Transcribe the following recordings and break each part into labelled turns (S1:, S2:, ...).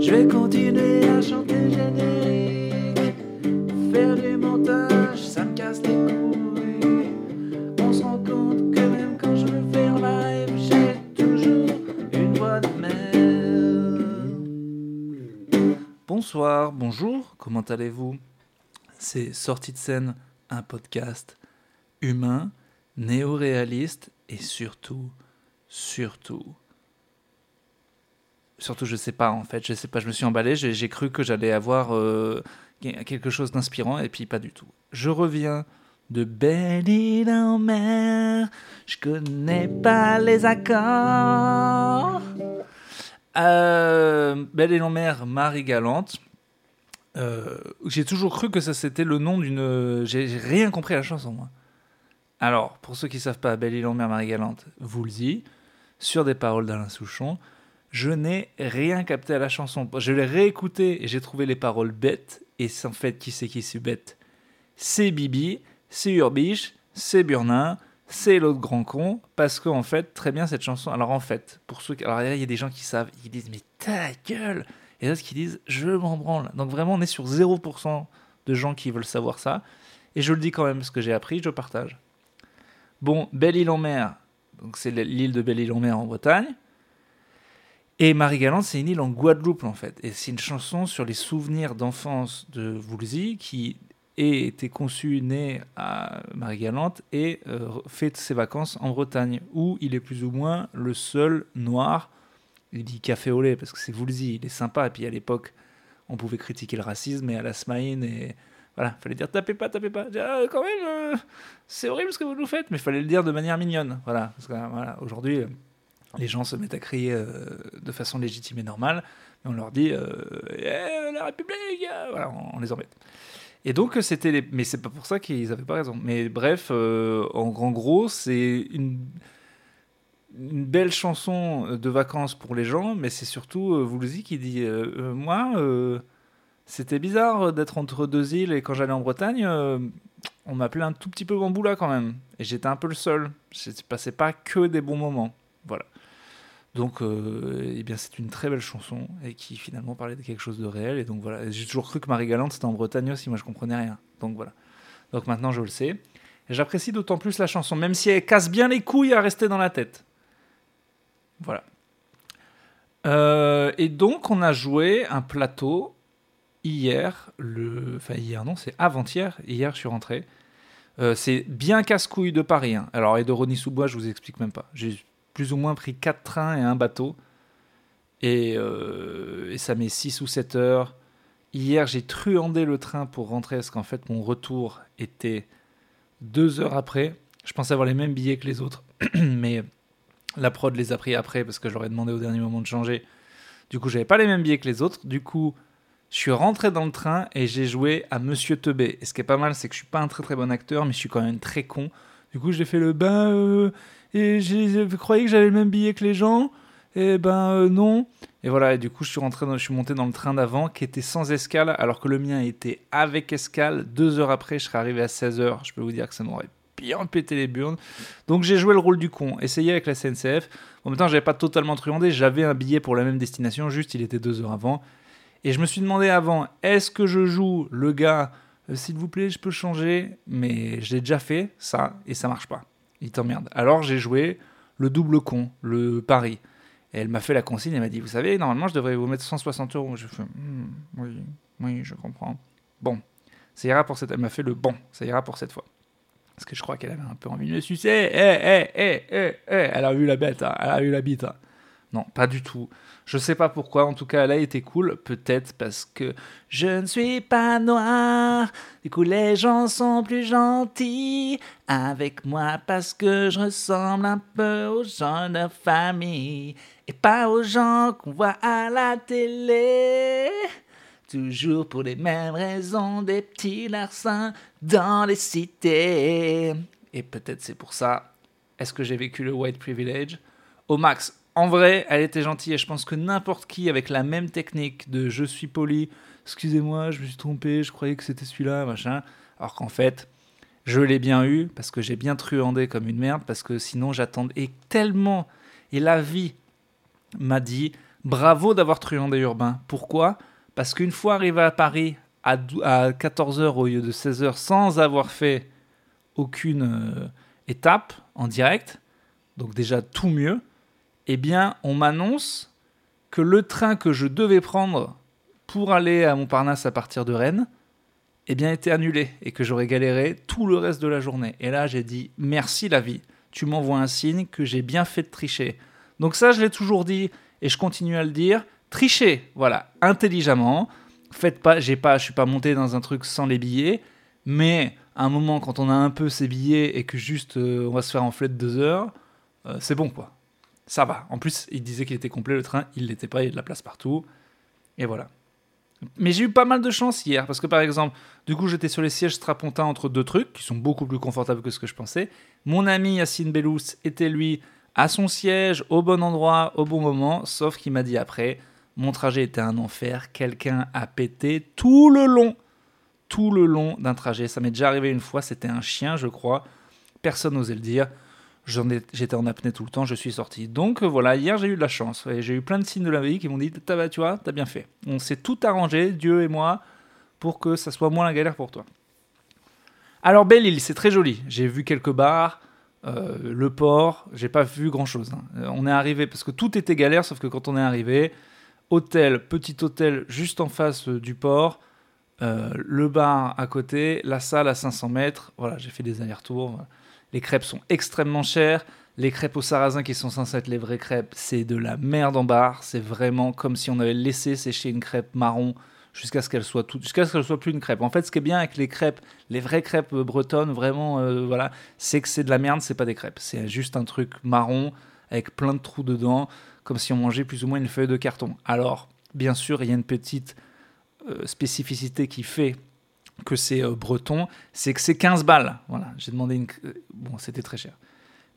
S1: Je vais continuer à chanter générique. Faire du montage, ça me casse les couilles. On se rend compte que même quand je veux faire live, j'ai toujours une voix de merde. Bonsoir, bonjour, comment allez-vous? C'est Sortie de scène, un podcast humain, néo-réaliste et surtout, surtout surtout je sais pas en fait, je sais pas, je me suis emballé, j'ai cru que j'allais avoir euh, quelque chose d'inspirant et puis pas du tout. Je reviens de Belle-Île en mer, je connais pas les accords. Euh, Belle-Île en mer, Marie Galante. Euh, j'ai toujours cru que ça c'était le nom d'une. J'ai rien compris à la chanson moi. Alors, pour ceux qui savent pas, Belle-Île en mer, Marie Galante, vous le dites, sur des paroles d'Alain Souchon je n'ai rien capté à la chanson. Je l'ai réécouté et j'ai trouvé les paroles bêtes. Et en fait, qui c'est qui c'est bête C'est Bibi, c'est Urbiche, c'est Burnin, c'est l'autre grand con. Parce qu'en fait, très bien cette chanson. Alors en fait, pour ceux qui. Alors il y a des gens qui savent, ils disent Mais ta gueule Et d'autres qui disent Je m'en branle. Donc vraiment, on est sur 0% de gens qui veulent savoir ça. Et je le dis quand même, ce que j'ai appris, je partage. Bon, Belle-Île-en-Mer, donc c'est l'île de Belle-Île-en-Mer en Bretagne. Et Marie-Galante, c'est une île en Guadeloupe, en fait. Et c'est une chanson sur les souvenirs d'enfance de Woolsey, qui a été conçu, né à Marie-Galante, et euh, fait ses vacances en Bretagne, où il est plus ou moins le seul noir. Il dit café au lait, parce que c'est Woolsey, il est sympa. Et puis à l'époque, on pouvait critiquer le racisme, et à la Smaïn, et voilà, fallait dire tapez pas, tapez pas. Ah, quand même, euh, c'est horrible ce que vous nous faites, mais fallait le dire de manière mignonne. Voilà, parce que aujourd'hui les gens se mettent à crier euh, de façon légitime et normale, mais on leur dit euh, Eh, la République Voilà, on, les embête. Et donc, c'était les... Mais c'est pas pour ça qu'ils avaient pas raison. Mais bref, euh, en grand gros, c'est une... belle chanson de vacances pour les gens, mais c'est surtout euh, Woolsey qui dit euh, euh, Moi, euh, c'était bizarre d'être entre deux îles, et quand j'allais en Bretagne, euh, on m'appelait un tout petit peu bamboula quand même. Et j'étais un peu le seul. Je passais pas que des bons moments. Voilà. Donc, euh, eh bien, c'est une très belle chanson et qui finalement parlait de quelque chose de réel. Et donc voilà, j'ai toujours cru que Marie Galante c'était en Bretagne aussi. Moi, je comprenais rien. Donc voilà. Donc maintenant, je le sais. J'apprécie d'autant plus la chanson, même si elle casse bien les couilles à rester dans la tête. Voilà. Euh, et donc, on a joué un plateau hier. Le... Enfin, hier, non, c'est avant-hier. Hier, je suis rentré. Euh, c'est bien casse-couille de Paris. hein. Alors, et de Rony-sous-Bois, je vous explique même pas. J'ai plus ou moins pris 4 trains et un bateau. Et, euh, et ça met 6 ou 7 heures. Hier, j'ai truandé le train pour rentrer parce qu'en fait, mon retour était 2 heures après. Je pensais avoir les mêmes billets que les autres. Mais la prod les a pris après parce que j'aurais demandé au dernier moment de changer. Du coup, j'avais pas les mêmes billets que les autres. Du coup, je suis rentré dans le train et j'ai joué à Monsieur Teubé. Et ce qui est pas mal, c'est que je suis pas un très très bon acteur, mais je suis quand même très con. Du coup, j'ai fait le ben euh, et j'ai croyez que j'avais le même billet que les gens Et ben euh, non. Et voilà, et du coup, je suis rentré, je suis monté dans le train d'avant qui était sans escale, alors que le mien était avec escale. Deux heures après, je serais arrivé à 16 heures. Je peux vous dire que ça m'aurait bien pété les burnes. Donc j'ai joué le rôle du con, essayé avec la SNCF. En même temps, j'avais pas totalement truandé, j'avais un billet pour la même destination, juste il était deux heures avant. Et je me suis demandé avant, est-ce que je joue le gars, s'il vous plaît, je peux changer Mais je l'ai déjà fait, ça, et ça marche pas. Il t'emmerde. Alors j'ai joué le double con, le pari. Elle m'a fait la consigne, elle m'a dit, vous savez, normalement je devrais vous mettre 160 euros. Je fais, Hmm, oui, oui, je comprends. Bon, ça ira pour cette... Elle m'a fait le bon, ça ira pour cette fois. Parce que je crois qu'elle avait un peu envie de me sucer. Eh, eh, eh, eh, eh. Elle a eu la bête, hein. elle a eu la bite. hein. Non, pas du tout. Je sais pas pourquoi, en tout cas, elle a été cool. Peut-être parce que je ne suis pas noir. Du coup, les gens sont plus gentils avec moi parce que je ressemble un peu aux gens de famille et pas aux gens qu'on voit à la télé. Toujours pour les mêmes raisons, des petits larcins dans les cités. Et peut-être c'est pour ça. Est-ce que j'ai vécu le white privilege? Au max. En vrai, elle était gentille et je pense que n'importe qui avec la même technique de je suis poli, excusez-moi, je me suis trompé, je croyais que c'était celui-là, machin. Alors qu'en fait, je l'ai bien eu parce que j'ai bien truandé comme une merde parce que sinon j'attendais et tellement et la vie m'a dit Bravo d'avoir truandé Urbain. Pourquoi? Parce qu'une fois arrivé à Paris à 14h au lieu de 16h sans avoir fait aucune euh, étape en direct, donc déjà tout mieux, eh bien on m'annonce que le train que je devais prendre pour aller à Montparnasse à partir de Rennes, eh bien était annulé et que j'aurais galéré tout le reste de la journée. Et là j'ai dit merci la vie, tu m'envoies un signe que j'ai bien fait de tricher. Donc ça je l'ai toujours dit et je continue à le dire, tricher, voilà, intelligemment. Faites pas, j'ai pas, je suis pas monté dans un truc sans les billets, mais à un moment quand on a un peu ses billets et que juste euh, on va se faire enfler de deux heures, euh, c'est bon quoi. Ça va. En plus, il disait qu'il était complet le train, il l'était pas, il y a de la place partout. Et voilà. Mais j'ai eu pas mal de chance hier, parce que par exemple, du coup, j'étais sur les sièges strapontins entre deux trucs, qui sont beaucoup plus confortables que ce que je pensais. Mon ami Yacine Bellous était lui à son siège, au bon endroit, au bon moment, sauf qu'il m'a dit après, mon trajet était un enfer, quelqu'un a pété tout le long, tout le long d'un trajet. Ça m'est déjà arrivé une fois, c'était un chien, je crois. Personne n'osait le dire j'étais en apnée tout le temps, je suis sorti. Donc euh, voilà, hier j'ai eu de la chance. J'ai eu plein de signes de la vie qui m'ont dit Tu vois, t'as bien fait. On s'est tout arrangé, Dieu et moi, pour que ça soit moins la galère pour toi. Alors, Belle Île, c'est très joli. J'ai vu quelques bars, euh, le port, j'ai pas vu grand chose. Hein. Euh, on est arrivé, parce que tout était galère, sauf que quand on est arrivé, hôtel, petit hôtel juste en face du port, le bar à côté, la salle à 500 mètres. Voilà, j'ai fait des allers-retours. Les crêpes sont extrêmement chères. Les crêpes au sarrasin qui sont censées être les vraies crêpes, c'est de la merde en barre. C'est vraiment comme si on avait laissé sécher une crêpe marron jusqu'à ce qu'elle soit jusqu'à ce qu'elle soit plus une crêpe. En fait, ce qui est bien avec les crêpes, les vraies crêpes bretonnes, vraiment, euh, voilà, c'est que c'est de la merde, c'est pas des crêpes. C'est juste un truc marron avec plein de trous dedans, comme si on mangeait plus ou moins une feuille de carton. Alors, bien sûr, il y a une petite euh, spécificité qui fait que c'est euh, breton, c'est que c'est 15 balles. Voilà, j'ai demandé une. Euh, c'était très cher.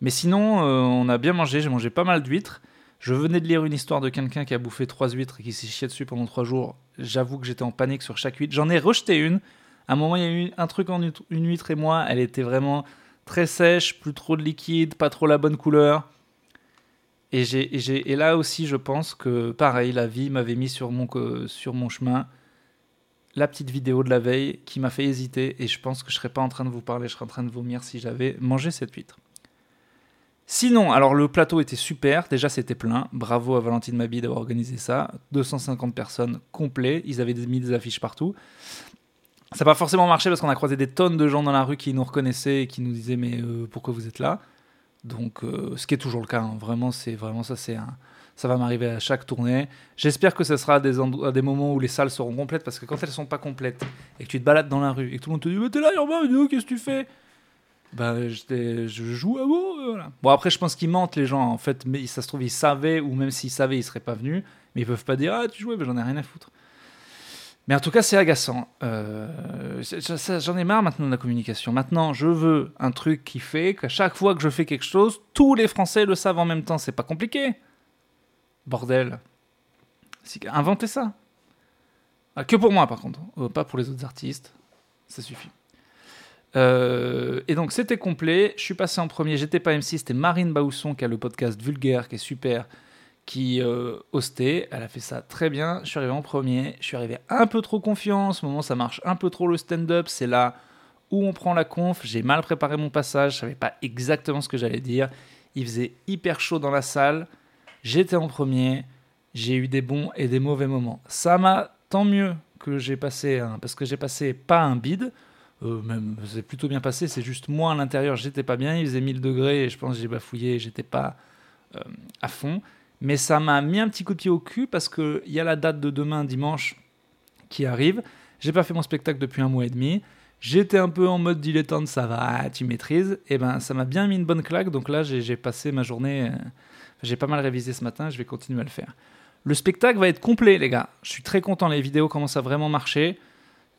S1: Mais sinon, euh, on a bien mangé, j'ai mangé pas mal d'huîtres. Je venais de lire une histoire de quelqu'un qui a bouffé trois huîtres et qui s'est chié dessus pendant trois jours. J'avoue que j'étais en panique sur chaque huître. J'en ai rejeté une. À un moment, il y a eu un truc en une huître et moi, elle était vraiment très sèche, plus trop de liquide, pas trop la bonne couleur. Et, j'ai, et là aussi, je pense que pareil, la vie m'avait mis sur mon, sur mon chemin la petite vidéo de la veille qui m'a fait hésiter et je pense que je serais pas en train de vous parler, je serais en train de vomir si j'avais mangé cette huître. Sinon, alors le plateau était super, déjà c'était plein, bravo à Valentine Mabi d'avoir organisé ça, 250 personnes complet, ils avaient mis des affiches partout. Ça n'a pas forcément marché parce qu'on a croisé des tonnes de gens dans la rue qui nous reconnaissaient et qui nous disaient mais euh, pourquoi vous êtes là? Donc euh, ce qui est toujours le cas, hein. vraiment c'est vraiment ça c'est un, ça va m'arriver à chaque tournée. J'espère que ce sera à des, des moments où les salles seront complètes parce que quand elles sont pas complètes et que tu te balades dans la rue et que tout le monde te dit T'es là, Urbain, qu'est-ce que tu fais? Bah, je, joue à vous. Bon, après, je pense qu'ils mentent, les gens. En fait, mais ça se trouve, ils savaient, ou même s'ils savaient, ils seraient pas venus. Mais ils peuvent pas dire Ah, tu jouais, mais j'en ai rien à foutre. Mais en tout cas, c'est agaçant. Euh, j'en ai marre maintenant de la communication. Maintenant, je veux un truc qui fait qu'à chaque fois que je fais quelque chose, tous les Français le savent en même temps. C'est pas compliqué. Bordel. Inventez ça. Ah, que pour moi, par contre. Euh, pas pour les autres artistes. Ça suffit. Euh, et donc, c'était complet. Je suis passé en premier. J'étais pas MC. C'était Marine Bausson qui a le podcast Vulgaire, qui est super, qui euh, hostait. Elle a fait ça très bien. Je suis arrivé en premier. Je suis arrivé un peu trop confiant. En ce moment, ça marche un peu trop le stand-up. C'est là où on prend la conf. J'ai mal préparé mon passage. Je savais pas exactement ce que j'allais dire. Il faisait hyper chaud dans la salle. J'étais en premier, j'ai eu des bons et des mauvais moments. Ça m'a tant mieux que j'ai passé un, parce que j'ai passé pas un bide, euh, même c'est plutôt bien passé, c'est juste moi à l'intérieur, j'étais pas bien, il faisait 1000 degrés et je pense j'ai bafouillé, j'étais pas euh, à fond. Mais ça m'a mis un petit coup de pied au cul parce qu'il y a la date de demain, dimanche, qui arrive. J'ai pas fait mon spectacle depuis un mois et demi. J'étais un peu en mode dilettante, ça va, tu maîtrises. Et ben ça m'a bien mis une bonne claque. Donc là, j'ai passé ma journée. Euh, j'ai pas mal révisé ce matin, je vais continuer à le faire. Le spectacle va être complet, les gars. Je suis très content, les vidéos commencent à vraiment marcher.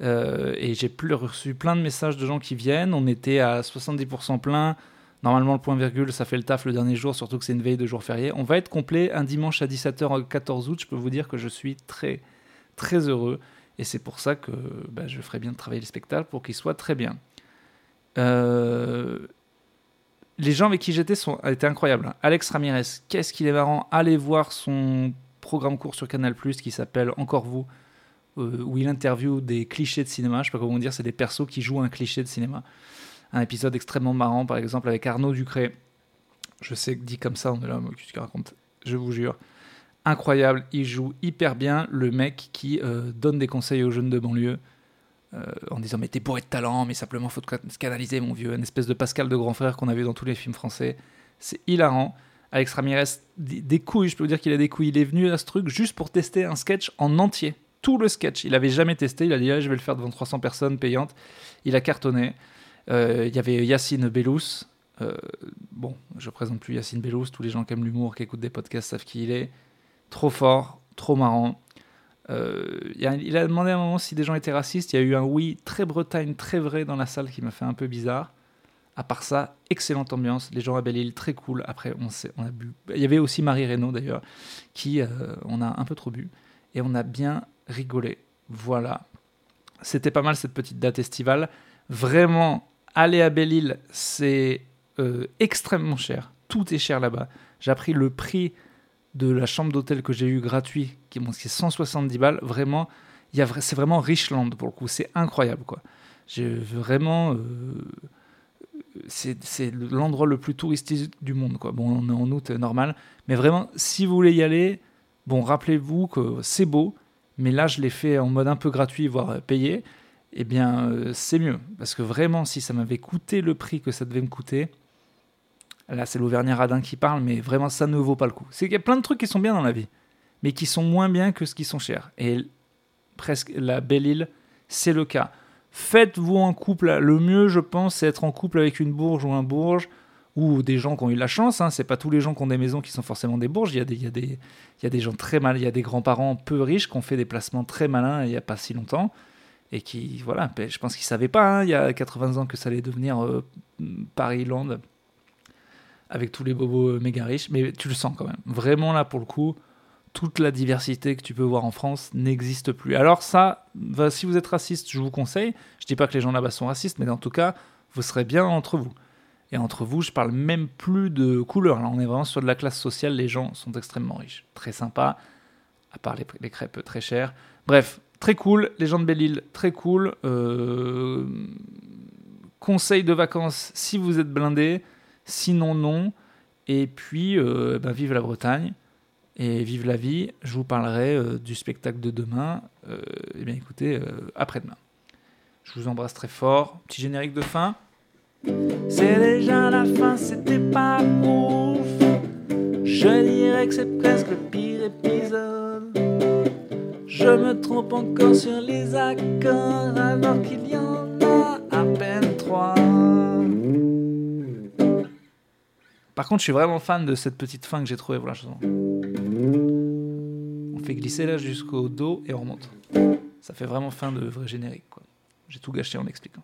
S1: Euh, et j'ai reçu plein de messages de gens qui viennent. On était à 70% plein. Normalement, le point virgule, ça fait le taf le dernier jour, surtout que c'est une veille de jour férié. On va être complet un dimanche à 17h le 14 août. Je peux vous dire que je suis très, très heureux. Et c'est pour ça que bah, je ferai bien de travailler le spectacle pour qu'il soit très bien. Euh, les gens avec qui j'étais sont, étaient incroyables. Alex Ramirez, qu'est-ce qu'il est marrant. Allez voir son programme court sur Canal qui s'appelle Encore vous, euh, où il interviewe des clichés de cinéma. Je sais pas comment dire, c'est des persos qui jouent un cliché de cinéma. Un épisode extrêmement marrant, par exemple, avec Arnaud Ducré. Je sais que dit comme ça, on est là, qu'est-ce qu'il raconte? Je vous jure. Incroyable, il joue hyper bien le mec qui euh, donne des conseils aux jeunes de banlieue. Euh, en disant mais t'es bourré de talent, mais simplement faut te canaliser mon vieux, une espèce de Pascal de grand frère qu'on a vu dans tous les films français. C'est hilarant. Alex Ramirez, des couilles, je peux vous dire qu'il a des couilles. Il est venu à ce truc juste pour tester un sketch en entier. Tout le sketch. Il avait jamais testé. Il a dit ah, je vais le faire devant 300 personnes payantes. Il a cartonné. Euh, il y avait Yacine Bellous. Euh, bon, je présente plus Yacine Bellous. Tous les gens qui aiment l'humour, qui écoutent des podcasts savent qui il est. Trop fort, trop marrant. Euh, il a demandé à un moment si des gens étaient racistes. Il y a eu un oui très Bretagne, très vrai dans la salle qui m'a fait un peu bizarre. À part ça, excellente ambiance. Les gens à Belle-Île, très cool. Après, on, on a bu. Il y avait aussi Marie Reynaud d'ailleurs, qui euh, on a un peu trop bu. Et on a bien rigolé. Voilà. C'était pas mal cette petite date estivale. Vraiment, aller à Belle-Île, c'est euh, extrêmement cher. Tout est cher là-bas. J'ai appris le prix de la chambre d'hôtel que j'ai eu gratuit, qui, est 170 balles, vraiment, c'est vraiment Richland pour le coup, c'est incroyable quoi. J'ai vraiment, euh, c'est l'endroit le plus touristique du monde quoi. Bon, on est en août, normal, mais vraiment, si vous voulez y aller, bon, rappelez-vous que c'est beau, mais là je l'ai fait en mode un peu gratuit, voire payé. Eh bien, euh, c'est mieux parce que vraiment, si ça m'avait coûté le prix que ça devait me coûter, Là, c'est l'Auvergnat Radin qui parle, mais vraiment, ça ne vaut pas le coup. C'est qu'il y a plein de trucs qui sont bien dans la vie, mais qui sont moins bien que ce qui sont chers. Et presque la Belle Île, c'est le cas. Faites-vous un couple. Le mieux, je pense, c'est être en couple avec une bourge ou un bourge, ou des gens qui ont eu la chance. Hein. C'est pas tous les gens qui ont des maisons qui sont forcément des bourges. Il y a des gens très mal. Il y a des grands-parents peu riches qui ont fait des placements très malins il n'y a pas si longtemps. Et qui, voilà, ben, je pense qu'ils ne savaient pas, hein, il y a 80 ans, que ça allait devenir euh, Paris-Land avec tous les bobos euh, méga riches, mais tu le sens quand même. Vraiment là, pour le coup, toute la diversité que tu peux voir en France n'existe plus. Alors ça, si vous êtes raciste, je vous conseille, je dis pas que les gens là-bas sont racistes, mais en tout cas, vous serez bien entre vous. Et entre vous, je parle même plus de couleur. Là, on est vraiment sur de la classe sociale. Les gens sont extrêmement riches, très sympas, à part les, crêpes très chères. Bref, très cool. Les gens de Belle-Île, très cool. Euh... Conseil de vacances si vous êtes blindé. Sinon, non. Et puis, euh, ben, vive la Bretagne et vive la vie. Je vous parlerai euh, du spectacle de demain. Euh, eh bien, écoutez, après-demain. Je vous embrasse très fort. Petit générique de fin. C'est déjà la fin, c'était pas ouf. Je dirais que c'est presque le pire épisode. Je me trompe encore sur les accords alors qu'il y en Par contre, je suis vraiment fan de cette petite fin que j'ai trouvée pour la chanson. On fait glisser là jusqu'au dos et on remonte. Ça fait vraiment fin de vrai générique. J'ai tout gâché en expliquant.